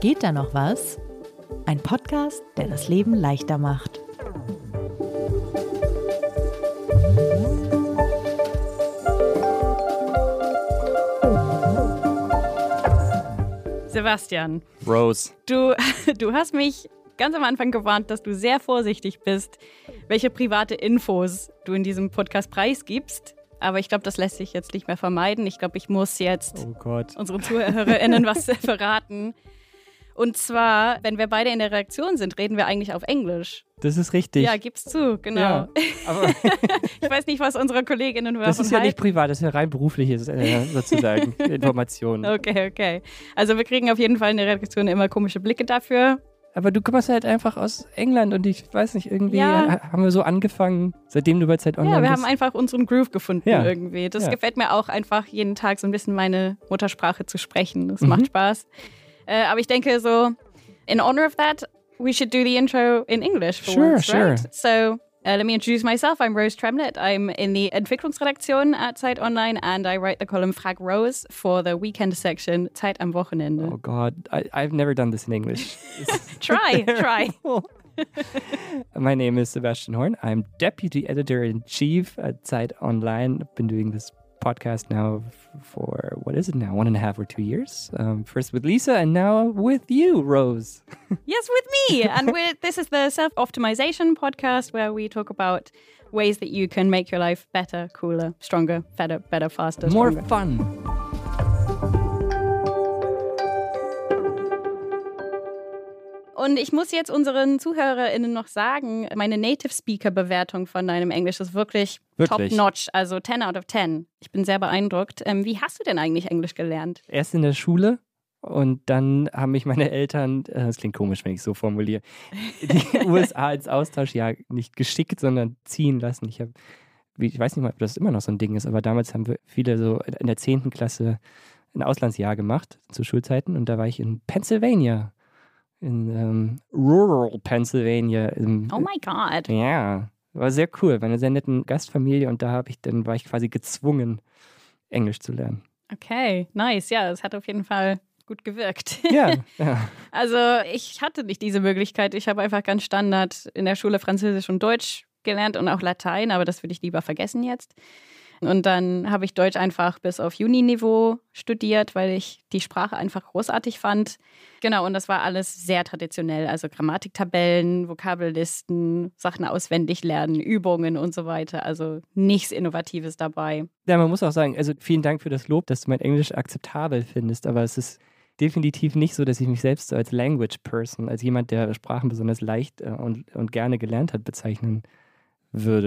Geht da noch was? Ein Podcast, der das Leben leichter macht. Sebastian, Rose. du, du hast mich ganz am Anfang gewarnt, dass du sehr vorsichtig bist, welche private Infos du in diesem Podcast preisgibst. Aber ich glaube, das lässt sich jetzt nicht mehr vermeiden. Ich glaube, ich muss jetzt Oh Gott. unseren ZuhörerInnen was verraten. Und zwar, wenn wir beide in der Redaktion sind, reden wir eigentlich auf Englisch. Das ist richtig. Ja, gib's zu, genau. Ja, aber Ich weiß nicht, was unsere Kolleginnen das davon ist ja nicht halten. privat, das ist ja rein berufliches äh, sozusagen Informationen. Okay, okay. Also wir kriegen auf jeden Fall in der Redaktion immer komische Blicke dafür. Aber du kommst halt einfach aus England und ich weiß nicht, irgendwie Ja. ha- haben wir so angefangen, seitdem du bei Zeit Online Ja, wir bist. haben einfach unseren Groove gefunden Ja. irgendwie. Das Ja. gefällt mir auch einfach, jeden Tag so ein bisschen meine Muttersprache zu sprechen. Das Mhm. macht Spaß. Äh, aber ich denke so, in honor of that, we should do the intro in English for Sure, once, sure. right? So, uh, let me introduce myself. I'm Rose Tremlett. I'm in the Entwicklungsredaktion at Zeit Online and I write the column Frag Rose for the weekend section Zeit am Wochenende. Oh God, I, I've never done this in English. Try, try. My name is Sebastian Horn. I'm deputy editor in chief at Zeit Online. I've been doing this podcast now for what is it now? One and a half or two years. Um, first with Lisa, and now with you, Rose. Yes, with me. And this is the self optimization podcast where we talk about ways that you can make your life better, cooler, stronger, better, better, faster, More fun. Und ich muss jetzt unseren ZuhörerInnen noch sagen, meine Native Speaker Bewertung von deinem Englisch ist wirklich, Wirklich? top notch, also 10 out of 10. Ich bin sehr beeindruckt. Ähm, wie hast du denn eigentlich Englisch gelernt? Erst in der Schule und dann haben mich meine Eltern, äh, das klingt komisch, wenn ich so formuliere, die USA ins Austauschjahr nicht geschickt, sondern ziehen lassen. Ich habe, ich weiß nicht mal, ob das immer noch so ein Ding ist, aber damals haben wir viele so in der 10. Klasse ein Auslandsjahr gemacht zu Schulzeiten und da war ich in Pennsylvania, in ähm, rural Pennsylvania. Im, Oh my God. ja, war sehr cool, war eine sehr nette Gastfamilie und da habe ich, dann war ich quasi gezwungen, Englisch zu lernen. Okay, nice. Ja, es hat auf jeden Fall gut gewirkt. Ja, ja. Also ich hatte nicht diese Möglichkeit. Ich habe einfach ganz Standard in der Schule Französisch und Deutsch gelernt und auch Latein, aber das würde ich lieber vergessen jetzt. Und dann habe ich Deutsch einfach bis auf Juni-Niveau studiert, weil ich die Sprache einfach großartig fand. Genau, und das war alles sehr traditionell. Also Grammatiktabellen, Vokabellisten, Sachen auswendig lernen, Übungen und so weiter. Also nichts Innovatives dabei. Ja, man muss auch sagen, also vielen Dank für das Lob, dass du mein Englisch akzeptabel findest, aber es ist definitiv nicht so, dass ich mich selbst als Language Person, als jemand, der Sprachen besonders leicht äh, und, und gerne gelernt hat, bezeichnen würde.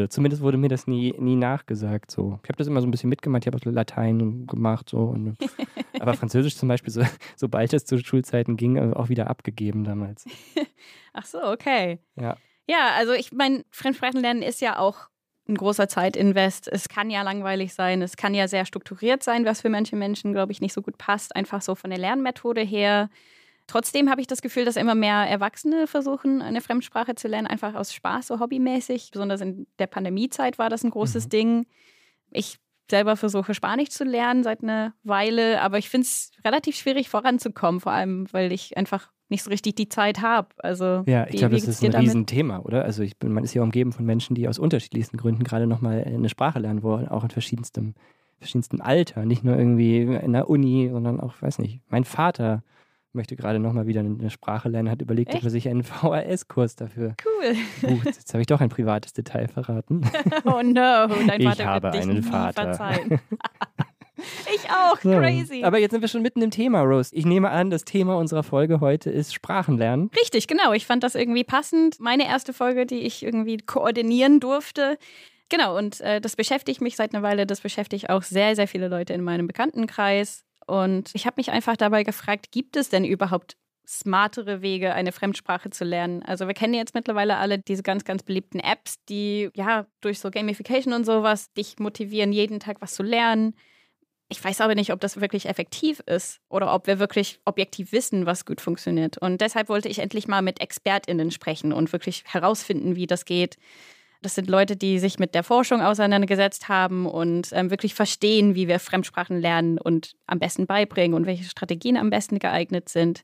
Zumindest wurde mir das nie, nie nachgesagt. So. Ich habe das immer so ein bisschen mitgemacht, ich habe auch Latein gemacht, so und, aber Französisch zum Beispiel, so, sobald es zu Schulzeiten ging, äh, auch wieder abgegeben damals. Ach so, okay. Ja. Ja, also ich meine, Fremdsprachenlernen ist ja auch ein großer Zeitinvest. Es kann ja langweilig sein, es kann ja sehr strukturiert sein, was für manche Menschen, glaube ich, nicht so gut passt, einfach so von der Lernmethode her. Trotzdem habe ich das Gefühl, dass immer mehr Erwachsene versuchen, eine Fremdsprache zu lernen, einfach aus Spaß, so hobbymäßig. Besonders in der Pandemiezeit war das ein großes Ding. Ich selber versuche Spanisch zu lernen seit einer Weile, aber ich finde es relativ schwierig voranzukommen, vor allem, weil ich einfach nicht so richtig die Zeit habe. Also, Ja, ich glaube, das ist ein damit? Riesenthema, oder? Also ich bin, man ist ja umgeben von Menschen, die aus unterschiedlichsten Gründen gerade nochmal eine Sprache lernen wollen, auch in verschiedenstem, verschiedenstem Alter. Nicht nur irgendwie in der Uni, sondern auch, weiß nicht, mein Vater möchte gerade nochmal wieder eine Sprache lernen, hat überlegt, ob Echt? er sich einen VHS-Kurs dafür Cool. bucht. Jetzt habe ich doch ein privates Detail verraten. Oh no, dein Ich Vater habe wird dich einen Vater. verzeihen. ich auch, So. crazy. Aber jetzt sind wir schon mitten im Thema, Rose. Ich nehme an, das Thema unserer Folge heute ist Sprachenlernen. Richtig, genau. Ich fand das irgendwie passend. Meine erste Folge, die ich irgendwie koordinieren durfte. Genau, und äh, das beschäftigt mich seit einer Weile. Das beschäftigt auch sehr, sehr viele Leute in meinem Bekanntenkreis. Und ich habe mich einfach dabei gefragt, gibt es denn überhaupt smartere Wege, eine Fremdsprache zu lernen? Also wir kennen jetzt mittlerweile alle diese ganz, ganz beliebten Apps, die ja durch so Gamification und sowas dich motivieren, jeden Tag was zu lernen. Ich weiß aber nicht, ob das wirklich effektiv ist oder ob wir wirklich objektiv wissen, was gut funktioniert. Und deshalb wollte ich endlich mal mit ExpertInnen sprechen und wirklich herausfinden, wie das geht. Das sind Leute, die sich mit der Forschung auseinandergesetzt haben und ähm, wirklich verstehen, wie wir Fremdsprachen lernen und am besten beibringen und welche Strategien am besten geeignet sind.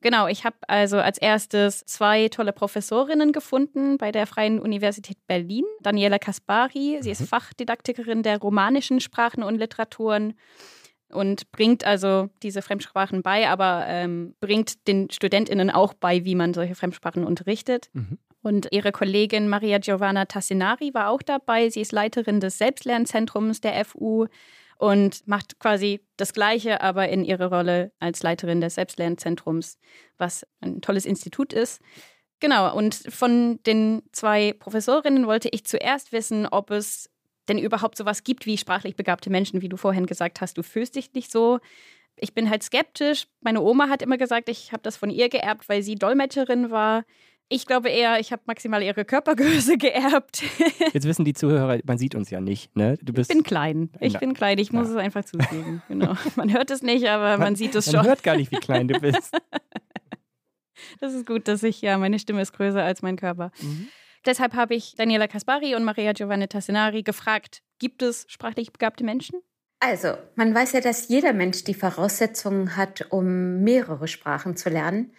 Genau, ich habe also als erstes zwei tolle Professorinnen gefunden bei der Freien Universität Berlin. Daniela Kaspari, sie ist mhm. Fachdidaktikerin der romanischen Sprachen und Literaturen und bringt also diese Fremdsprachen bei, aber ähm, bringt den StudentInnen auch bei, wie man solche Fremdsprachen unterrichtet. Mhm. Und ihre Kollegin Maria Giovanna Tassinari war auch dabei. Sie ist Leiterin des Selbstlernzentrums der FU und macht quasi das Gleiche, aber in ihrer Rolle als Leiterin des Selbstlernzentrums, was ein tolles Institut ist. Genau, und von den zwei Professorinnen wollte ich zuerst wissen, ob es denn überhaupt sowas gibt wie sprachlich begabte Menschen, wie du vorhin gesagt hast, du fühlst dich nicht so. Ich bin halt skeptisch. Meine Oma hat immer gesagt, ich habe das von ihr geerbt, weil sie Dolmetscherin war. Ich glaube eher, ich habe maximal ihre Körpergröße geerbt. Jetzt wissen die Zuhörer, man sieht uns ja nicht, ne? Du bist ich bin klein. Ich bin klein. Ich muss ja. es einfach zugeben. Genau. Man hört es nicht, aber man, man sieht es schon. Man hört gar nicht, wie klein du bist. Das ist gut, dass ich, ja, meine Stimme ist größer als mein Körper. Mhm. Deshalb habe ich Daniela Kaspari und Maria Giovanni Tassinari gefragt, gibt es sprachlich begabte Menschen? Also, man weiß ja, dass jeder Mensch die Voraussetzungen hat, um mehrere Sprachen zu lernen.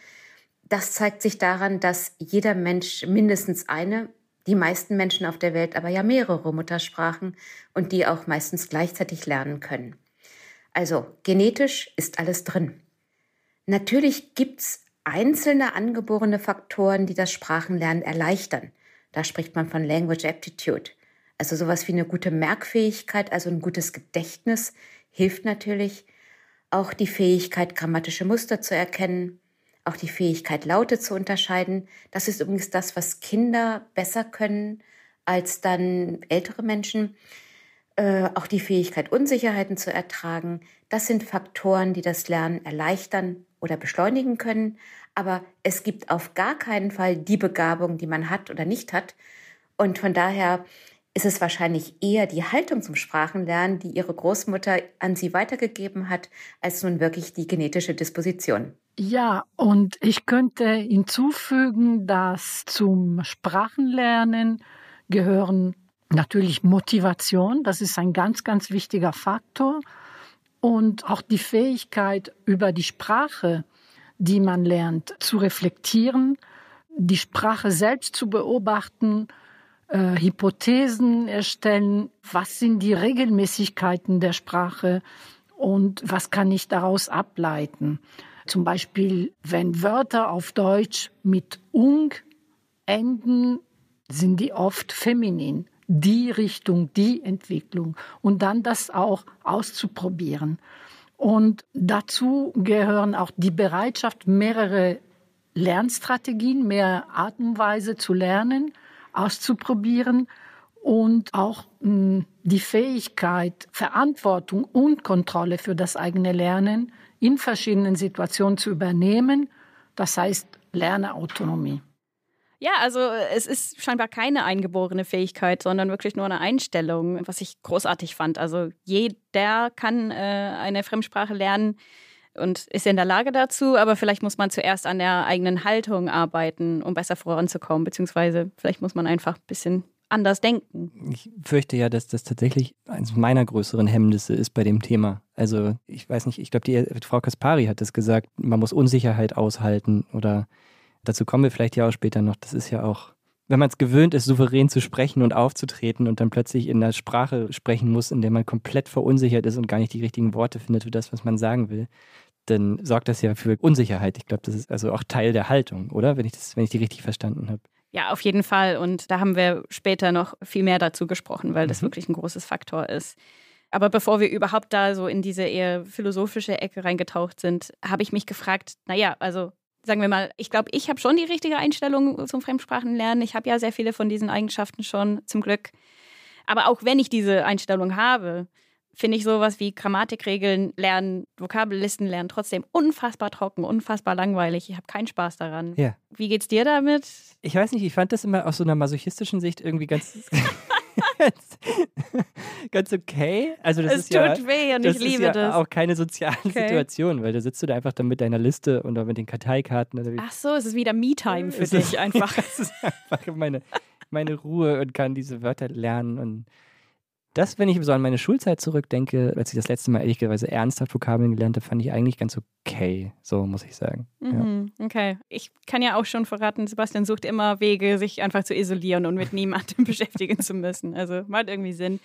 Das zeigt sich daran, dass jeder Mensch mindestens eine, die meisten Menschen auf der Welt aber ja mehrere Muttersprachen und die auch meistens gleichzeitig lernen können. Also genetisch ist alles drin. Natürlich gibt es einzelne angeborene Faktoren, die das Sprachenlernen erleichtern. Da spricht man von Language Aptitude. Also sowas wie eine gute Merkfähigkeit, also ein gutes Gedächtnis hilft natürlich. Auch die Fähigkeit, grammatische Muster zu erkennen, auch die Fähigkeit, Laute zu unterscheiden. Das ist übrigens das, was Kinder besser können als dann ältere Menschen. Äh, auch die Fähigkeit, Unsicherheiten zu ertragen. Das sind Faktoren, die das Lernen erleichtern oder beschleunigen können. Aber es gibt auf gar keinen Fall die Begabung, die man hat oder nicht hat. Und von daher ist es wahrscheinlich eher die Haltung zum Sprachenlernen, die ihre Großmutter an sie weitergegeben hat, als nun wirklich die genetische Disposition. Ja, und ich könnte hinzufügen, dass zum Sprachenlernen gehören natürlich Motivation, das ist ein ganz, ganz wichtiger Faktor, und auch die Fähigkeit, über die Sprache, die man lernt, zu reflektieren, die Sprache selbst zu beobachten, äh, Hypothesen erstellen, was sind die Regelmäßigkeiten der Sprache und was kann ich daraus ableiten. Zum Beispiel, wenn Wörter auf Deutsch mit ung enden, sind die oft feminin. Die Richtung, die Entwicklung. Und dann das auch auszuprobieren. Und dazu gehören auch die Bereitschaft, mehrere Lernstrategien, mehr Artenweise zu lernen auszuprobieren und auch hm, die Fähigkeit, Verantwortung und Kontrolle für das eigene Lernen in verschiedenen Situationen zu übernehmen. Das heißt Lerneautonomie. Ja, also es ist scheinbar keine eingeborene Fähigkeit, sondern wirklich nur eine Einstellung, was ich großartig fand. Also jeder kann äh, eine Fremdsprache lernen und ist in der Lage dazu, aber vielleicht muss man zuerst an der eigenen Haltung arbeiten, um besser voranzukommen, beziehungsweise vielleicht muss man einfach ein bisschen anders denken. Ich fürchte ja, dass das tatsächlich eines meiner größeren Hemmnisse ist bei dem Thema. Also ich weiß nicht, ich glaube, die Frau Kaspari hat es gesagt, man muss Unsicherheit aushalten oder dazu kommen wir vielleicht ja auch später noch. Das ist ja auch, wenn man es gewöhnt ist, souverän zu sprechen und aufzutreten und dann plötzlich in einer Sprache sprechen muss, in der man komplett verunsichert ist und gar nicht die richtigen Worte findet für das, was man sagen will, dann sorgt das ja für Unsicherheit. Ich glaube, das ist also auch Teil der Haltung, oder? Wenn ich das, wenn ich die richtig verstanden habe. Ja, auf jeden Fall. Und da haben wir später noch viel mehr dazu gesprochen, weil das mhm. wirklich ein großes Faktor ist. Aber bevor wir überhaupt da so in diese eher philosophische Ecke reingetaucht sind, habe ich mich gefragt, naja, also sagen wir mal, ich glaube, ich habe schon die richtige Einstellung zum Fremdsprachenlernen. Ich habe ja sehr viele von diesen Eigenschaften schon, zum Glück. Aber auch wenn ich diese Einstellung habe, finde ich sowas wie Grammatikregeln lernen, Vokabellisten lernen trotzdem unfassbar trocken, unfassbar langweilig. Ich habe keinen Spaß daran. Ja. Wie geht's dir damit? Ich weiß nicht, ich fand das immer aus so einer masochistischen Sicht irgendwie ganz. ganz okay. Also das es ist tut ja, weh und ich liebe ja das. auch keine soziale okay. Situation, weil da sitzt du da einfach dann mit deiner Liste und mit den Karteikarten. Ach so, es ist wieder Me-Time für dich einfach. es ist einfach meine, meine Ruhe und kann diese Wörter lernen und Das, wenn ich so an meine Schulzeit zurückdenke, als ich das letzte Mal ehrlicherweise ernsthaft Vokabeln gelernt habe, fand ich eigentlich ganz okay. So muss ich sagen. Mhm, ja. Okay. Ich kann ja auch schon verraten, Sebastian sucht immer Wege, sich einfach zu isolieren und mit niemandem beschäftigen zu müssen. Also macht irgendwie Sinn.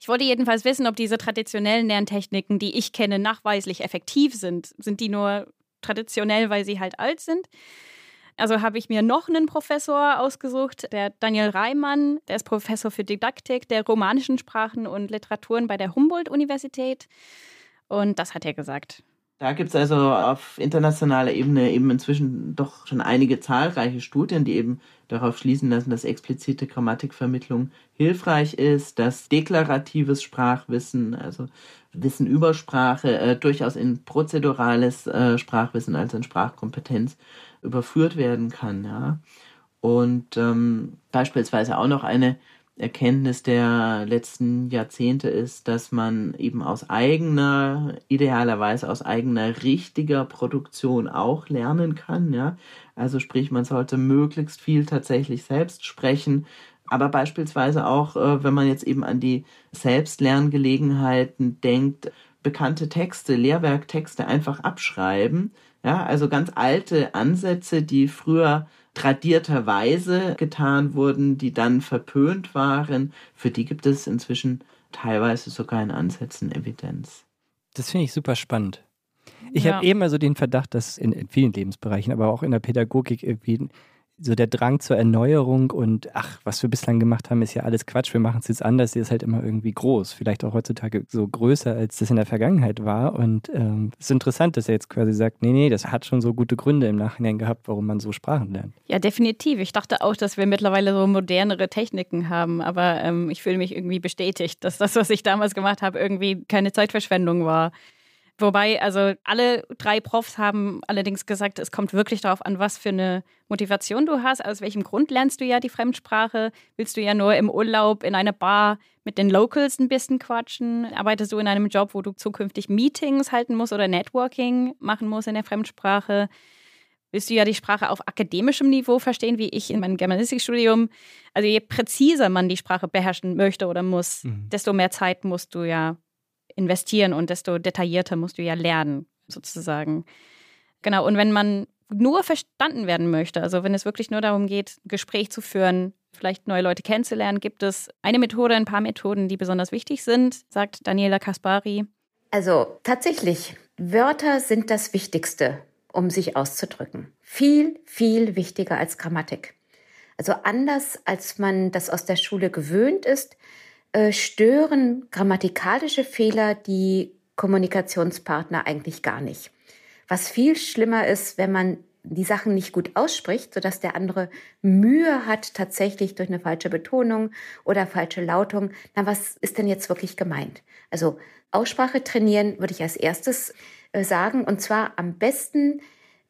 Ich wollte jedenfalls wissen, ob diese traditionellen Lerntechniken, die ich kenne, nachweislich effektiv sind. Sind die nur traditionell, weil sie halt alt sind? Also habe ich mir noch einen Professor ausgesucht, der Daniel Reimann, der ist Professor für Didaktik der romanischen Sprachen und Literaturen bei der Humboldt-Universität. Und das hat er gesagt. Da gibt es also auf internationaler Ebene eben inzwischen doch schon einige zahlreiche Studien, die eben darauf schließen lassen, dass explizite Grammatikvermittlung hilfreich ist, dass deklaratives Sprachwissen, also Wissen über Sprache, äh, durchaus in prozedurales äh, Sprachwissen, also in Sprachkompetenz überführt werden kann. Ja. Und ähm, beispielsweise auch noch eine Erkenntnis der letzten Jahrzehnte ist, dass man eben aus eigener, idealerweise aus eigener richtiger Produktion auch lernen kann. Ja? Also sprich, man sollte möglichst viel tatsächlich selbst sprechen, aber beispielsweise auch, äh, wenn man jetzt eben an die Selbstlerngelegenheiten denkt, bekannte Texte, Lehrwerktexte einfach abschreiben. Ja, also ganz alte Ansätze, die früher tradierterweise getan wurden, die dann verpönt waren, für die gibt es inzwischen teilweise sogar in Ansätzen Evidenz. Das finde ich super spannend. Ich ja. habe eben also den Verdacht, dass in, in, vielen Lebensbereichen, aber auch in der Pädagogik irgendwie so der Drang zur Erneuerung und ach, was wir bislang gemacht haben, ist ja alles Quatsch, wir machen es jetzt anders, der ist halt immer irgendwie groß. Vielleicht auch heutzutage so größer, als das in der Vergangenheit war. Und ähm, es ist interessant, dass er jetzt quasi sagt, nee, nee, das hat schon so gute Gründe im Nachhinein gehabt, warum man so Sprachen lernt. Ja, definitiv. Ich dachte auch, dass wir mittlerweile so modernere Techniken haben, aber ähm, ich fühle mich irgendwie bestätigt, dass das, was ich damals gemacht habe, irgendwie keine Zeitverschwendung war. Wobei, also alle drei Profs haben allerdings gesagt, es kommt wirklich darauf an, was für eine Motivation du hast. Aus welchem Grund lernst du ja die Fremdsprache? Willst du ja nur im Urlaub in einer Bar mit den Locals ein bisschen quatschen? Arbeitest du in einem Job, wo du zukünftig Meetings halten musst oder Networking machen musst in der Fremdsprache? Willst du ja die Sprache auf akademischem Niveau verstehen, wie ich in meinem Germanistikstudium? Also je präziser man die Sprache beherrschen möchte oder muss, mhm. desto mehr Zeit musst du ja investieren und desto detaillierter musst du ja lernen, sozusagen. Genau, und wenn man nur verstanden werden möchte, also wenn es wirklich nur darum geht, Gespräch zu führen, vielleicht neue Leute kennenzulernen, gibt es eine Methode, ein paar Methoden, die besonders wichtig sind, sagt Daniela Kaspari. Also tatsächlich, Wörter sind das Wichtigste, um sich auszudrücken. Viel, viel wichtiger als Grammatik. Also anders als man das aus der Schule gewöhnt ist, äh, stören grammatikalische Fehler die Kommunikationspartner eigentlich gar nicht. Was viel schlimmer ist, wenn man die Sachen nicht gut ausspricht, sodass der andere Mühe hat, tatsächlich durch eine falsche Betonung oder falsche Lautung, na, was ist denn jetzt wirklich gemeint? Also Aussprache trainieren würde ich als erstes äh, sagen, und zwar am besten,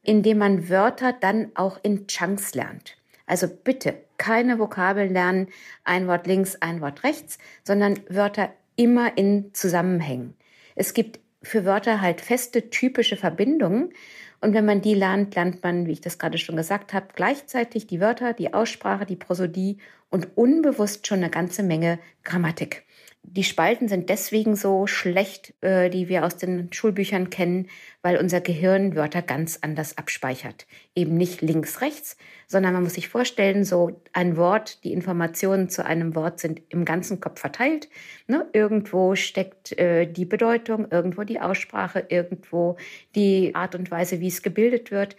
indem man Wörter dann auch in Chunks lernt. Also bitte keine Vokabeln lernen, ein Wort links, ein Wort rechts, sondern Wörter immer in Zusammenhängen. Es gibt für Wörter halt feste, typische Verbindungen. Und wenn man die lernt, lernt man, wie ich das gerade schon gesagt habe, gleichzeitig die Wörter, die Aussprache, die Prosodie und unbewusst schon eine ganze Menge Grammatik. Die Spalten sind deswegen so schlecht, äh, die wir aus den Schulbüchern kennen, weil unser Gehirn Wörter ganz anders abspeichert. Eben nicht links, rechts, sondern man muss sich vorstellen, so ein Wort, die Informationen zu einem Wort sind im ganzen Kopf verteilt. Ne? Irgendwo steckt äh, die Bedeutung, irgendwo die Aussprache, irgendwo die Art und Weise, wie es gebildet wird.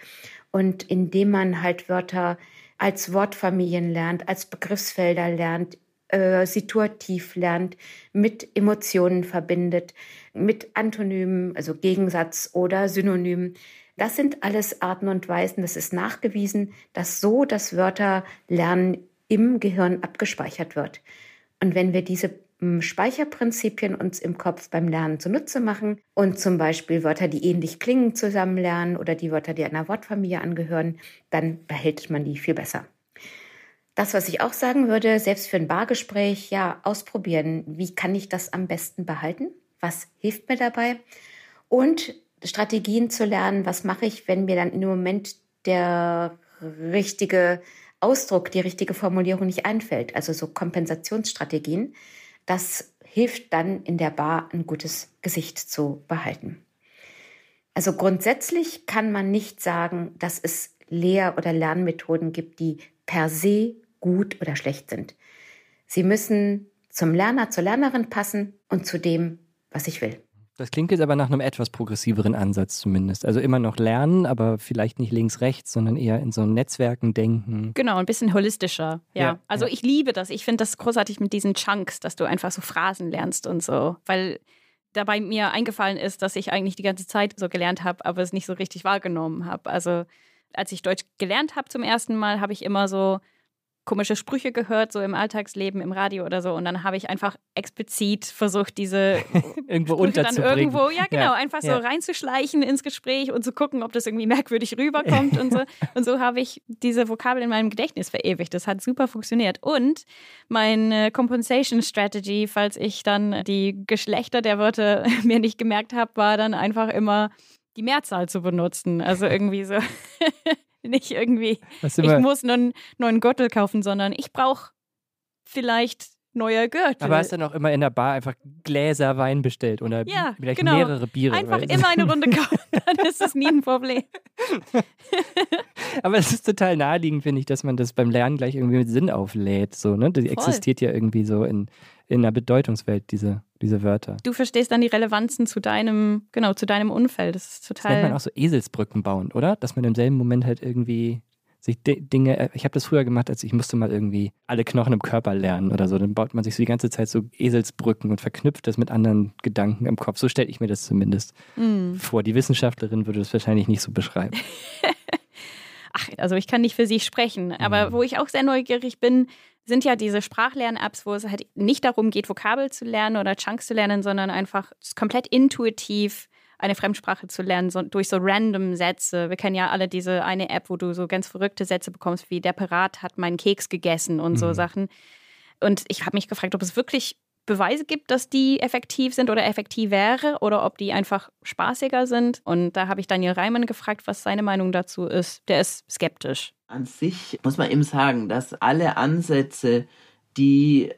Und indem man halt Wörter als Wortfamilien lernt, als Begriffsfelder lernt, äh, situativ lernt, mit Emotionen verbindet, mit Antonymen, also Gegensatz oder Synonymen. Das sind alles Arten und Weisen, das ist nachgewiesen, dass so das Wörterlernen im Gehirn abgespeichert wird. Und wenn wir diese hm, Speicherprinzipien uns im Kopf beim Lernen zunutze machen und zum Beispiel Wörter, die ähnlich klingen, zusammen lernen oder die Wörter, die einer Wortfamilie angehören, dann behält man die viel besser. Das, was ich auch sagen würde, selbst für ein Bargespräch, ja, ausprobieren. Wie kann ich das am besten behalten? Was hilft mir dabei? Und Strategien zu lernen, was mache ich, wenn mir dann dem Moment der richtige Ausdruck, die richtige Formulierung nicht einfällt. Also so Kompensationsstrategien. Das hilft dann in der Bar ein gutes Gesicht zu behalten. Also grundsätzlich kann man nicht sagen, dass es Lehr- oder Lernmethoden gibt, die per se gut oder schlecht sind. Sie müssen zum Lerner, zur Lernerin passen und zu dem, was ich will. Das klingt jetzt aber nach einem etwas progressiveren Ansatz zumindest. Also immer noch lernen, aber vielleicht nicht links, rechts, sondern eher in so Netzwerken denken. Genau, ein bisschen holistischer. Ja. Ja, also ja. ich liebe das. Ich finde das großartig mit diesen Chunks, dass du einfach so Phrasen lernst und so. Weil dabei mir eingefallen ist, dass ich eigentlich die ganze Zeit so gelernt habe, aber es nicht so richtig wahrgenommen habe. Also als ich Deutsch gelernt habe zum ersten Mal, habe ich immer so komische Sprüche gehört, so im Alltagsleben, im Radio oder so. Und dann habe ich einfach explizit versucht, diese Irgendwo Sprüche dann irgendwo, ja genau, Ja, einfach so ja. reinzuschleichen ins Gespräch und zu gucken, ob das irgendwie merkwürdig rüberkommt und so. Und so habe ich diese Vokabel in meinem Gedächtnis verewigt. Das hat super funktioniert. Und meine Compensation Strategy, falls ich dann die Geschlechter der Wörter mir nicht gemerkt habe, war dann einfach immer die Mehrzahl zu benutzen. Also irgendwie so. Nicht irgendwie, ich muss nur einen neuen Gürtel kaufen, sondern ich brauche vielleicht neue Gürtel. aber hast dann auch immer in der Bar einfach Gläser Wein bestellt oder Ja, vielleicht genau. mehrere Biere. Einfach immer eine Runde kaufen, dann ist das nie ein Problem. Aber es ist total naheliegend, finde ich, dass man das beim Lernen gleich irgendwie mit Sinn auflädt. So, ne? Die Voll. existiert ja irgendwie so in, in einer Bedeutungswelt, diese, diese Wörter. Du verstehst dann die Relevanzen zu deinem, genau, zu deinem Umfeld. Das ist Das nennt man total. auch so Eselsbrücken bauen, oder? Dass man im selben Moment halt irgendwie sich Di- Dinge, äh, ich habe das früher gemacht, als ich musste mal irgendwie alle Knochen im Körper lernen oder so. Dann baut man sich so die ganze Zeit so Eselsbrücken und verknüpft das mit anderen Gedanken im Kopf. So stelle ich mir das zumindest Hm. vor. Die Wissenschaftlerin würde das wahrscheinlich nicht so beschreiben. Ach, also ich kann nicht für sie sprechen, aber Mhm. wo ich auch sehr neugierig bin, sind ja diese Sprachlern-Apps, wo es halt nicht darum geht, Vokabel zu lernen oder Chunks zu lernen, sondern einfach komplett intuitiv eine Fremdsprache zu lernen, so, durch so random Sätze. Wir kennen ja alle diese eine App, wo du so ganz verrückte Sätze bekommst, wie der Pirat hat meinen Keks gegessen und so Mhm. Sachen. Und ich habe mich gefragt, ob es wirklich Beweise gibt, dass die effektiv sind oder effektiv wäre oder ob die einfach spaßiger sind. Und da habe ich Daniel Reimann gefragt, was seine Meinung dazu ist. Der ist skeptisch. An sich muss man eben sagen, dass alle Ansätze, die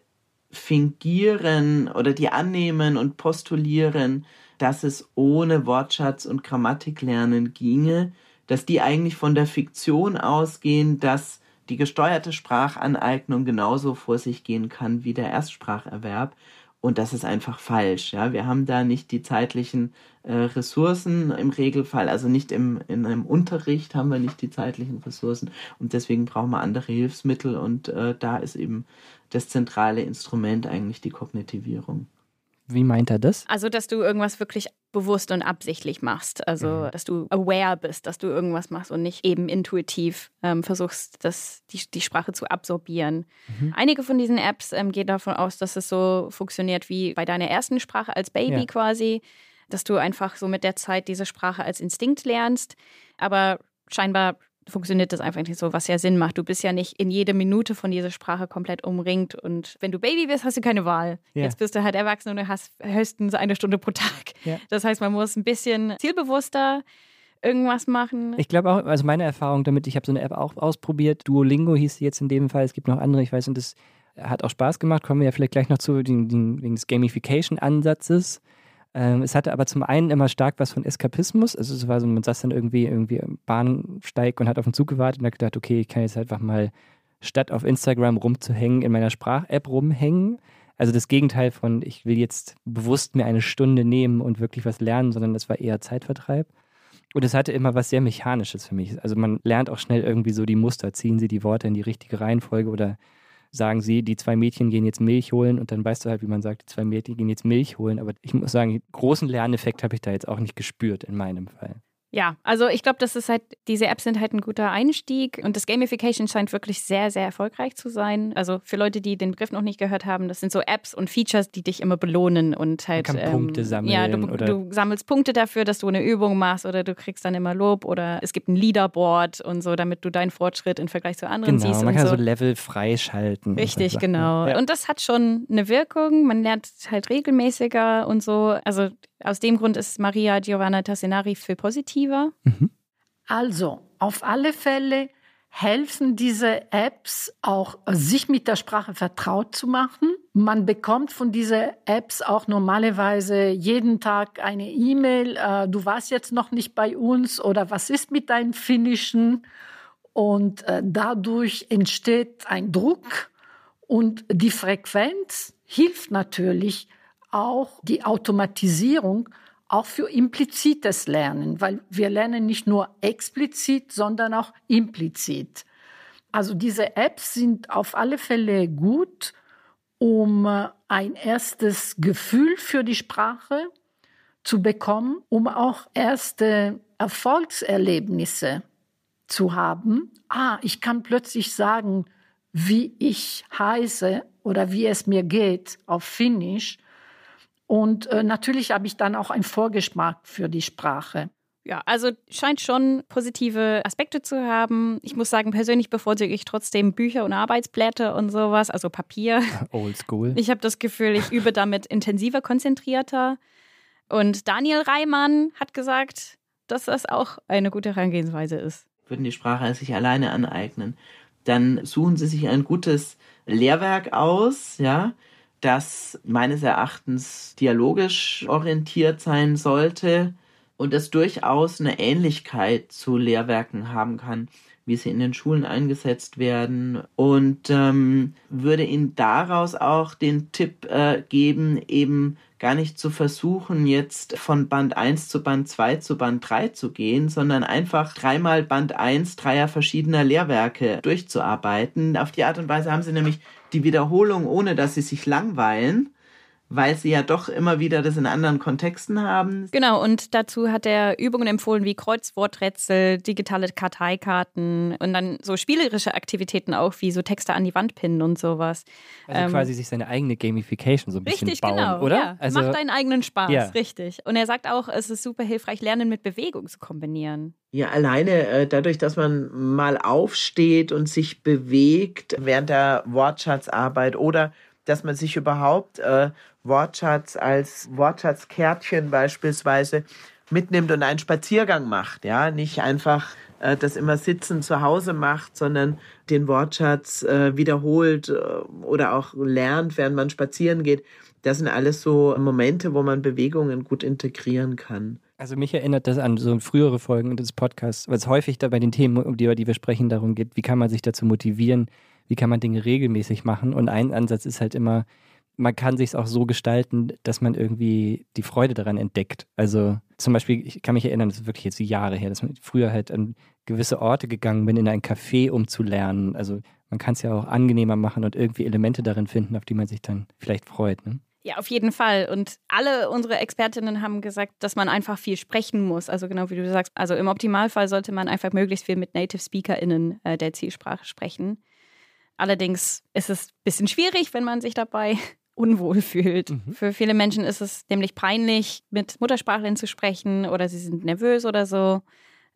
fingieren oder die annehmen und postulieren, dass es ohne Wortschatz und Grammatik lernen ginge, dass die eigentlich von der Fiktion ausgehen, dass die gesteuerte Sprachaneignung genauso vor sich gehen kann wie der Erstspracherwerb. Und das ist einfach falsch. Ja, wir haben da nicht die zeitlichen äh, Ressourcen im Regelfall, also nicht im, in einem Unterricht haben wir nicht die zeitlichen Ressourcen und deswegen brauchen wir andere Hilfsmittel und äh, da ist eben das zentrale Instrument eigentlich die Kognitivierung. Wie meint er das? Also, dass du irgendwas wirklich bewusst und absichtlich machst. Also, Mhm. dass du aware bist, dass du irgendwas machst und nicht eben intuitiv ähm, versuchst, das, die, die Sprache zu absorbieren. Mhm. Einige von diesen Apps ähm, gehen davon aus, dass es so funktioniert wie bei deiner ersten Sprache als Baby Ja. quasi, dass du einfach so mit der Zeit diese Sprache als Instinkt lernst. Aber scheinbar funktioniert das einfach nicht so, was ja Sinn macht. Du bist ja nicht in jede Minute von dieser Sprache komplett umringt. Und wenn du Baby bist, hast du keine Wahl. Ja. Jetzt bist du halt erwachsen und du hast höchstens eine Stunde pro Tag. Ja. Das heißt, man muss ein bisschen zielbewusster irgendwas machen. Ich glaube auch, also meine Erfahrung damit, ich habe so eine App auch ausprobiert. Duolingo hieß sie jetzt in dem Fall. Es gibt noch andere, ich weiß, und das hat auch Spaß gemacht. Kommen wir ja vielleicht gleich noch zu, wegen des Gamification-Ansatzes. Ähm, es hatte aber zum einen immer stark was von Eskapismus. Also es war so, man saß dann irgendwie irgendwie am Bahnsteig und hat auf den Zug gewartet und hat gedacht, okay, ich kann jetzt einfach mal statt auf Instagram rumzuhängen, in meiner Sprach-App rumhängen. Also das Gegenteil von, ich will jetzt bewusst mir eine Stunde nehmen und wirklich was lernen, sondern das war eher Zeitvertreib. Und es hatte immer was sehr Mechanisches für mich. Also man lernt auch schnell irgendwie so die Muster. Ziehen sie die Worte in die richtige Reihenfolge oder sagen sie, die zwei Mädchen gehen jetzt Milch holen und dann weißt du halt, wie man sagt, die zwei Mädchen gehen jetzt Milch holen. Aber ich muss sagen, großen Lerneffekt habe ich da jetzt auch nicht gespürt in meinem Fall. Ja, also ich glaube, das ist halt, diese Apps sind halt ein guter Einstieg und das Gamification scheint wirklich sehr, sehr erfolgreich zu sein. Also für Leute, die den Begriff noch nicht gehört haben, das sind so Apps und Features, die dich immer belohnen und halt. kann Punkte sammeln Ja, du, oder- du sammelst Punkte dafür, dass du eine Übung machst oder du kriegst dann immer Lob oder es gibt ein Leaderboard und so, damit du deinen Fortschritt im Vergleich zu anderen Genau, siehst. man und kann so. so Level freischalten. und Richtig, Sachen. genau. Ja. Und das hat schon eine Wirkung. Man lernt halt regelmäßiger und so. Also aus dem Grund ist Maria Giovanna Tassinari viel positiver. Also, auf alle Fälle helfen diese Apps auch, sich mit der Sprache vertraut zu machen. Man bekommt von diesen Apps auch normalerweise jeden Tag eine E-Mail, äh, du warst jetzt noch nicht bei uns oder was ist mit deinem Finnischen? Und äh, dadurch entsteht ein Druck und die Frequenz hilft natürlich auch die Automatisierung auch für implizites Lernen, weil wir lernen nicht nur explizit, sondern auch implizit. Also diese Apps sind auf alle Fälle gut, um ein erstes Gefühl für die Sprache zu bekommen, um auch erste Erfolgserlebnisse zu haben. Ah, ich kann plötzlich sagen, wie ich heiße oder wie es mir geht auf Finnisch und äh, natürlich habe ich dann auch einen Vorgeschmack für die Sprache. Ja, also scheint schon positive Aspekte zu haben. Ich muss sagen, persönlich bevorzuge ich trotzdem Bücher und Arbeitsblätter und sowas, also Papier. Old School. Ich habe das Gefühl, ich übe damit intensiver, konzentrierter. Und Daniel Reimann hat gesagt, dass das auch eine gute Herangehensweise ist. Würden die Sprache sich alleine aneignen, dann suchen sie sich ein gutes Lehrwerk aus, ja, das meines Erachtens dialogisch orientiert sein sollte und das durchaus eine Ähnlichkeit zu Lehrwerken haben kann, wie sie in den Schulen eingesetzt werden und ähm, würde Ihnen daraus auch den Tipp äh, geben, eben gar nicht zu versuchen, jetzt von Band 1 zu Band 2 zu Band 3 zu gehen, sondern einfach dreimal Band 1 dreier verschiedener Lehrwerke durchzuarbeiten. Auf die Art und Weise haben Sie nämlich die Wiederholung, ohne dass sie sich langweilen, weil sie ja doch immer wieder das in anderen Kontexten haben. Genau, und dazu hat er Übungen empfohlen wie Kreuzworträtsel, digitale Karteikarten und dann so spielerische Aktivitäten auch, wie so Texte an die Wand pinnen und sowas. Also ähm, quasi sich seine eigene Gamification so ein bisschen richtig, bauen, genau, oder? Ja, also, macht deinen eigenen Spaß, ja. richtig. Und er sagt auch, es ist super hilfreich, Lernen mit Bewegung zu kombinieren. Ja, alleine äh, dadurch, dass man mal aufsteht und sich bewegt während der Wortschatzarbeit oder dass man sich überhaupt äh, Wortschatz als Wortschatzkärtchen beispielsweise mitnimmt und einen Spaziergang macht, ja, nicht einfach äh, das immer sitzen zu Hause macht, sondern den Wortschatz äh, wiederholt äh, oder auch lernt, während man spazieren geht. Das sind alles so Momente, wo man Bewegungen gut integrieren kann. Also mich erinnert das an so frühere Folgen des Podcasts, weil es häufig da bei den Themen, über die wir sprechen, darum geht, wie kann man sich dazu motivieren, wie kann man Dinge regelmäßig machen. Und ein Ansatz ist halt immer, man kann sich es auch so gestalten, dass man irgendwie die Freude daran entdeckt. Also zum Beispiel, ich kann mich erinnern, das ist wirklich jetzt Jahre her, dass man früher halt an gewisse Orte gegangen bin, in ein Café, um zu lernen. Also man kann es ja auch angenehmer machen und irgendwie Elemente darin finden, auf die man sich dann vielleicht freut. Ne? Ja, auf jeden Fall. Und alle unsere Expertinnen haben gesagt, dass man einfach viel sprechen muss. Also genau wie du sagst, also im Optimalfall sollte man einfach möglichst viel mit Native SpeakerInnen äh, der Zielsprache sprechen. Allerdings ist es ein bisschen schwierig, wenn man sich dabei unwohl fühlt. Mhm. Für viele Menschen ist es nämlich peinlich, mit Muttersprachlern zu sprechen oder sie sind nervös oder so.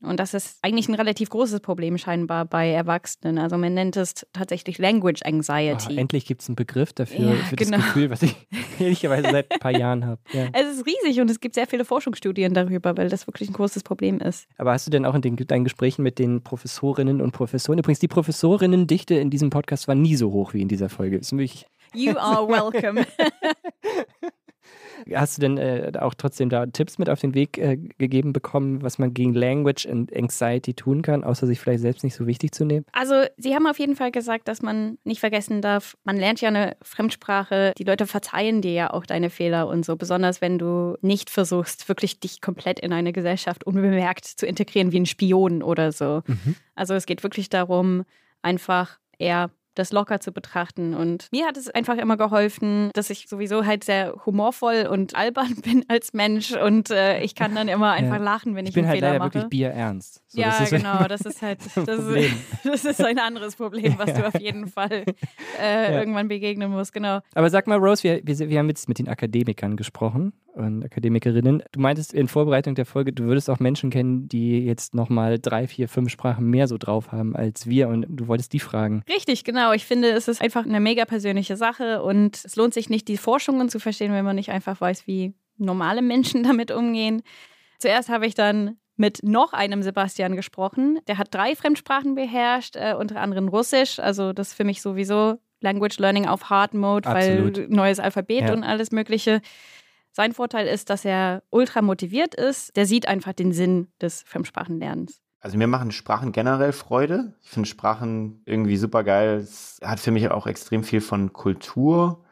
Und das ist eigentlich ein relativ großes Problem scheinbar bei Erwachsenen. Also man nennt es tatsächlich Language Anxiety. Oh, endlich gibt es einen Begriff dafür, ja, für genau. das Gefühl, was ich ehrlicherweise seit ein paar Jahren habe. Ja. Es ist riesig und es gibt sehr viele Forschungsstudien darüber, weil das wirklich ein großes Problem ist. Aber hast du denn auch in den, deinen Gesprächen mit den Professorinnen und Professoren, übrigens die Professorinnendichte in diesem Podcast war nie so hoch wie in dieser Folge. Das ist wirklich You are welcome. Hast du denn äh, auch trotzdem da Tipps mit auf den Weg äh, gegeben bekommen, was man gegen Language and Anxiety tun kann, außer sich vielleicht selbst nicht so wichtig zu nehmen? Also, Sie haben auf jeden Fall gesagt, dass man nicht vergessen darf, man lernt ja eine Fremdsprache. Die Leute verzeihen dir ja auch deine Fehler und so, besonders wenn du nicht versuchst, wirklich dich komplett in eine Gesellschaft unbemerkt zu integrieren wie ein Spion oder so. Mhm. Also, es geht wirklich darum, einfach eher das locker zu betrachten. Und mir hat es einfach immer geholfen, dass ich sowieso halt sehr humorvoll und albern bin als Mensch und äh, ich kann dann immer einfach ja. lachen, wenn ich, ich bin einen halt Fehler leider mache. wirklich bierernst. So, ja, genau, das ist halt das ist, das ist, ein anderes Problem, was du auf jeden Fall äh, ja. irgendwann begegnen musst, genau. Aber sag mal, Rose, wir, wir, wir haben jetzt mit den Akademikern gesprochen und Akademikerinnen. Du meintest in Vorbereitung der Folge, du würdest auch Menschen kennen, die jetzt nochmal drei, vier, fünf Sprachen mehr so drauf haben als wir und du wolltest die fragen. Richtig, genau. Ich finde, es ist einfach eine mega persönliche Sache und es lohnt sich nicht, die Forschungen zu verstehen, wenn man nicht einfach weiß, wie normale Menschen damit umgehen. Zuerst habe ich dann mit noch einem Sebastian gesprochen. Der hat drei Fremdsprachen beherrscht, äh, unter anderem Russisch. Also das ist für mich sowieso Language Learning auf Hard Mode, Absolut. weil neues Alphabet Ja. und alles Mögliche. Sein Vorteil ist, dass er ultra motiviert ist. Der sieht einfach den Sinn des Fremdsprachenlernens. Also mir machen Sprachen generell Freude. Ich finde Sprachen irgendwie super geil. Es hat für mich auch extrem viel von Kultur.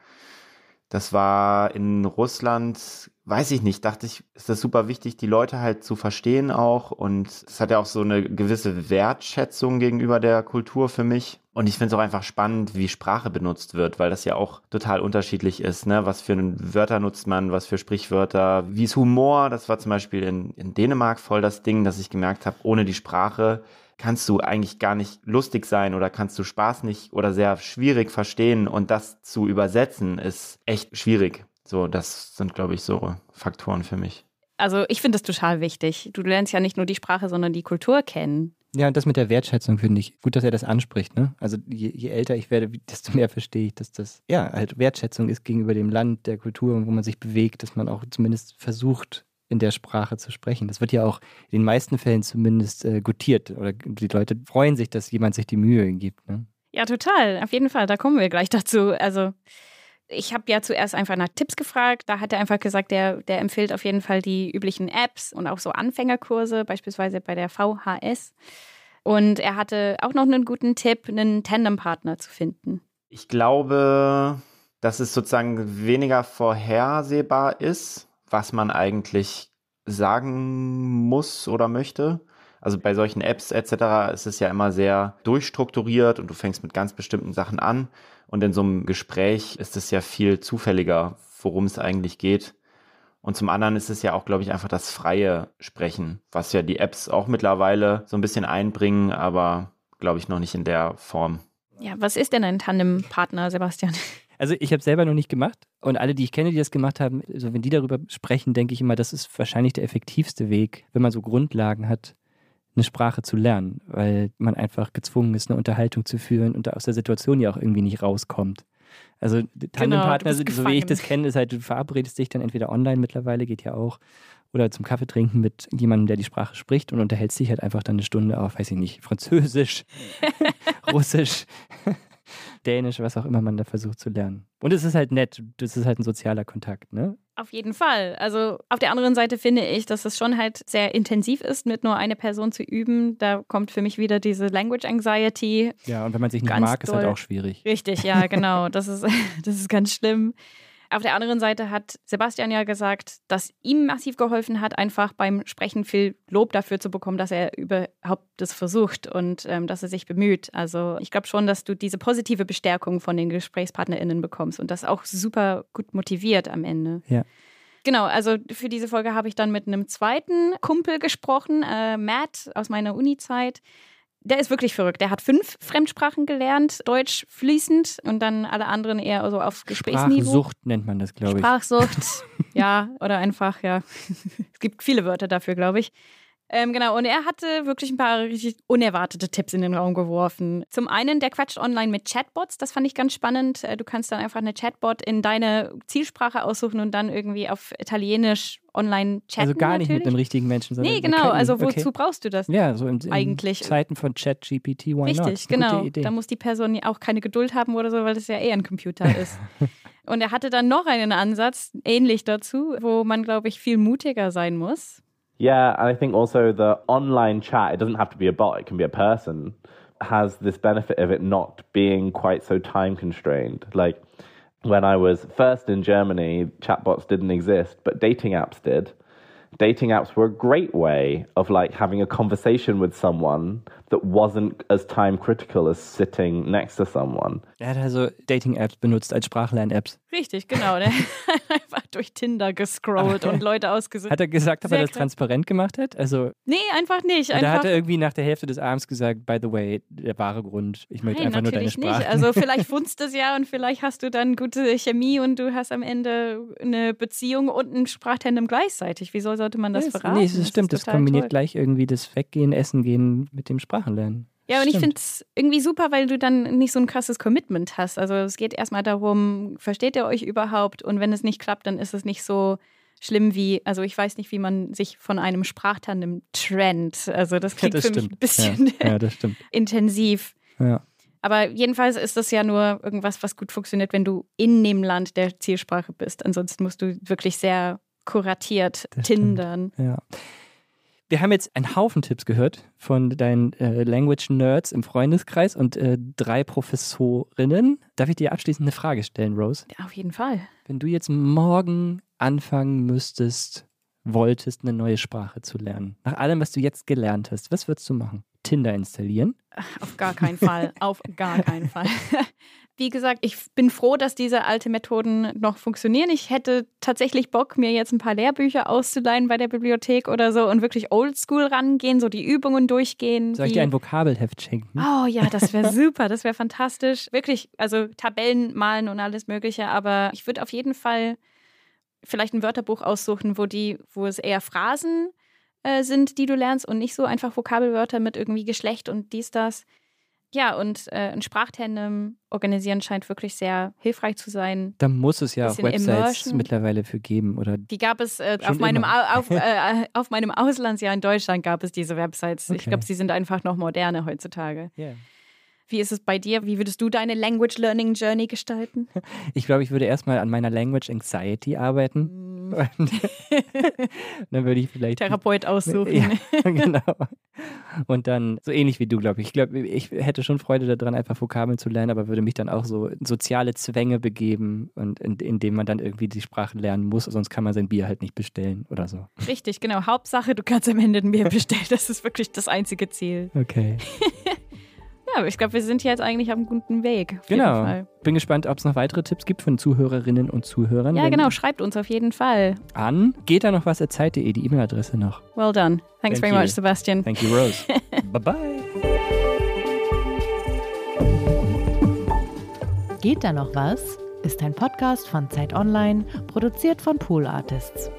Das war in Russland, weiß ich nicht, dachte ich, ist das super wichtig, die Leute halt zu verstehen auch. Und es hat ja auch so eine gewisse Wertschätzung gegenüber der Kultur für mich. Und ich finde es auch einfach spannend, wie Sprache benutzt wird, weil das ja auch total unterschiedlich ist. Ne? Was für Wörter nutzt man, was für Sprichwörter, wie ist Humor. Das war zum Beispiel in, in Dänemark voll das Ding, dass ich gemerkt habe, ohne die Sprache kannst du eigentlich gar nicht lustig sein oder kannst du Spaß nicht oder sehr schwierig verstehen und das zu übersetzen ist echt schwierig. So, das sind, glaube ich, so Faktoren für mich. Also ich finde das total wichtig. Du lernst ja nicht nur die Sprache, sondern die Kultur kennen. Ja, und das mit der Wertschätzung finde ich gut, dass er das anspricht. Ne? Also je, je älter ich werde, desto mehr verstehe ich, dass das ja halt Wertschätzung ist gegenüber dem Land, der Kultur, wo man sich bewegt, dass man auch zumindest versucht, in der Sprache zu sprechen. Das wird ja auch in den meisten Fällen zumindest äh, gutiert oder die Leute freuen sich, dass jemand sich die Mühe gibt. Ne? Ja, total. Auf jeden Fall. Da kommen wir gleich dazu. Also ich habe ja zuerst einfach nach Tipps gefragt. Da hat er einfach gesagt, der, der empfiehlt auf jeden Fall die üblichen Apps und auch so Anfängerkurse, beispielsweise bei der VHS. Und er hatte auch noch einen guten Tipp, einen Tandempartner zu finden. Ich glaube, dass es sozusagen weniger vorhersehbar ist, was man eigentlich sagen muss oder möchte. Also bei solchen Apps etc. ist es ja immer sehr durchstrukturiert und du fängst mit ganz bestimmten Sachen an. Und in so einem Gespräch ist es ja viel zufälliger, worum es eigentlich geht. Und zum anderen ist es ja auch, glaube ich, einfach das freie Sprechen, was ja die Apps auch mittlerweile so ein bisschen einbringen, aber glaube ich noch nicht in der Form. Ja, was ist denn ein Tandempartner, Sebastian? Also ich habe selber noch nicht gemacht und alle, die ich kenne, die das gemacht haben, also wenn die darüber sprechen, denke ich immer, das ist wahrscheinlich der effektivste Weg, wenn man so Grundlagen hat, eine Sprache zu lernen, weil man einfach gezwungen ist, eine Unterhaltung zu führen und da aus der Situation ja auch irgendwie nicht rauskommt. Also Tandempartner, Genau, so wie ich das kenne, ist halt, du verabredest dich dann entweder online mittlerweile, geht ja auch, oder zum Kaffee trinken mit jemandem, der die Sprache spricht und unterhältst dich halt einfach dann eine Stunde auf, weiß ich nicht, Französisch, Russisch, Dänisch, was auch immer man da versucht zu lernen. Und es ist halt nett, das ist halt ein sozialer Kontakt, ne? Auf jeden Fall. Also auf der anderen Seite finde ich, dass es schon halt sehr intensiv ist, mit nur einer Person zu üben. Da kommt für mich wieder diese Language Anxiety. Ja, und wenn man sich nicht mag, ist halt doll. auch schwierig. Richtig, ja, genau. Das ist, das ist ganz schlimm. Auf der anderen Seite hat Sebastian ja gesagt, dass ihm massiv geholfen hat, einfach beim Sprechen viel Lob dafür zu bekommen, dass er überhaupt das versucht und ähm, dass er sich bemüht. Also ich glaube schon, dass du diese positive Bestärkung von den GesprächspartnerInnen bekommst und das auch super gut motiviert am Ende. Ja. Genau, also für diese Folge habe ich dann mit einem zweiten Kumpel gesprochen, äh, Matt aus meiner Uni-Zeit. Der ist wirklich verrückt. Der hat fünf Fremdsprachen gelernt, Deutsch fließend und dann alle anderen eher so auf Gesprächsniveau. Sprachsucht nennt man das, glaube ich. Sprachsucht, ja, oder einfach, ja. es gibt viele Wörter dafür, glaube ich. Ähm, genau, und er hatte wirklich ein paar richtig unerwartete Tipps in den Raum geworfen. Zum einen, der quatscht online mit Chatbots, das fand ich ganz spannend. Äh, Du kannst dann einfach eine Chatbot in deine Zielsprache aussuchen und dann irgendwie auf Italienisch online chatten. Also gar nicht mit einem richtigen Menschen, sondern Nee, genau, also wozu okay. brauchst du das? Ja, so in, eigentlich? Zeiten von ChatGPT, why not? Richtig, Gute genau. Idee. Da muss die Person ja auch keine Geduld haben oder so, weil das ja eher ein Computer ist. Und er hatte dann noch einen Ansatz, ähnlich dazu, wo man, glaube ich, viel mutiger sein muss. Yeah, and I think also the online chat, it doesn't have to be a bot, it can be a person, has this benefit of it not being quite so time constrained. Like when I was first in Germany, chatbots didn't exist, but dating apps did. Dating apps were a great way of like having a conversation with someone that wasn't as time critical as sitting next to someone. Er hat also Dating-Apps benutzt als Sprachlern-Apps. Richtig, genau. Der hat einfach durch Tinder gescrollt und Leute ausgesucht. Hat er gesagt, dass Sehr er das krass. transparent gemacht hat? Also, Nee, einfach nicht. da hat er irgendwie nach der Hälfte des Abends gesagt, by the way, der wahre Grund, ich möchte Nein, einfach nur deine natürlich Sprache. nicht. Also vielleicht funzt es ja und vielleicht hast du dann gute Chemie und du hast am Ende eine Beziehung und ein Sprachtandem gleichzeitig. Wieso sollte man das verraten? Nee, das stimmt. ist Das kombiniert toll. gleich irgendwie das Weggehen, Essen gehen mit dem Sprachenlernen. Ja, und ich Stimmt. finde es irgendwie super, weil du dann nicht so ein krasses Commitment hast. Also es geht erstmal darum, versteht ihr euch überhaupt? Und wenn es nicht klappt, dann ist es nicht so schlimm wie, also ich weiß nicht, wie man sich von einem Sprachtandem trennt. Also das klingt das für mich stimmt. ein bisschen Ja, ja stimmt. intensiv. Ja. Aber jedenfalls ist das ja nur irgendwas, was gut funktioniert, wenn du in dem Land der Zielsprache bist. Ansonsten musst du wirklich sehr kuratiert Das stimmt. tindern. Ja. Wir haben jetzt einen Haufen Tipps gehört von deinen äh, Language-Nerds im Freundeskreis und äh, drei Professorinnen. Darf ich dir abschließend eine Frage stellen, Rose? Ja, auf jeden Fall. Wenn du jetzt morgen anfangen müsstest, wolltest, eine neue Sprache zu lernen, nach allem, was du jetzt gelernt hast, was würdest du machen? Tinder installieren? Auf gar keinen Fall. Auf gar keinen Fall. Wie gesagt, ich bin froh, dass diese alten Methoden noch funktionieren. Ich hätte tatsächlich Bock, mir jetzt ein paar Lehrbücher auszuleihen bei der Bibliothek oder so und wirklich oldschool rangehen, so die Übungen durchgehen. Soll ich dir ein Vokabelheft schenken? Oh ja, das wäre super, das wäre fantastisch. Wirklich, also Tabellen malen und alles Mögliche, aber ich würde auf jeden Fall vielleicht ein Wörterbuch aussuchen, wo die, wo es eher Phrasen äh, sind, die du lernst und nicht so einfach Vokabelwörter mit irgendwie Geschlecht und dies, das. Ja, und äh, ein Sprachtandem organisieren scheint wirklich sehr hilfreich zu sein. Da muss es ja auch Websites Immersion. mittlerweile für geben. Oder Die gab es äh, auf, meinem, auf, äh, auf meinem Auslandsjahr in Deutschland gab es diese Websites. Ich Okay. glaube, sie sind einfach noch moderner heutzutage. Ja. Wie ist es bei dir? Wie würdest du deine Language Learning Journey gestalten? Ich glaube, ich würde erstmal an meiner Language Anxiety arbeiten. Und dann würde ich vielleicht. Therapeut aussuchen. Ja, genau. Und dann, so ähnlich wie du, glaube ich. Ich glaube, ich hätte schon Freude daran, einfach Vokabeln zu lernen, aber würde mich dann auch so soziale Zwänge begeben und in, indem man dann irgendwie die Sprache lernen muss, sonst kann man sein Bier halt nicht bestellen oder so. Richtig, genau. Hauptsache, du kannst am Ende ein Bier bestellen. Das ist wirklich das einzige Ziel. Okay. Ja, aber ich glaube, wir sind hier jetzt eigentlich auf einem guten Weg. Auf Jeden Genau. Fall. Bin gespannt, ob es noch weitere Tipps gibt von Zuhörerinnen und Zuhörern. Ja, Wenn- genau. Schreibt uns auf jeden Fall. An geht da noch was at Zeit.de, die E-Mail-Adresse noch. Well done. Thank Thanks very you. much, Sebastian. Thank you, Rose. bye bye. Geht da noch was? Ist ein Podcast von Zeit Online, produziert von Pool Artists.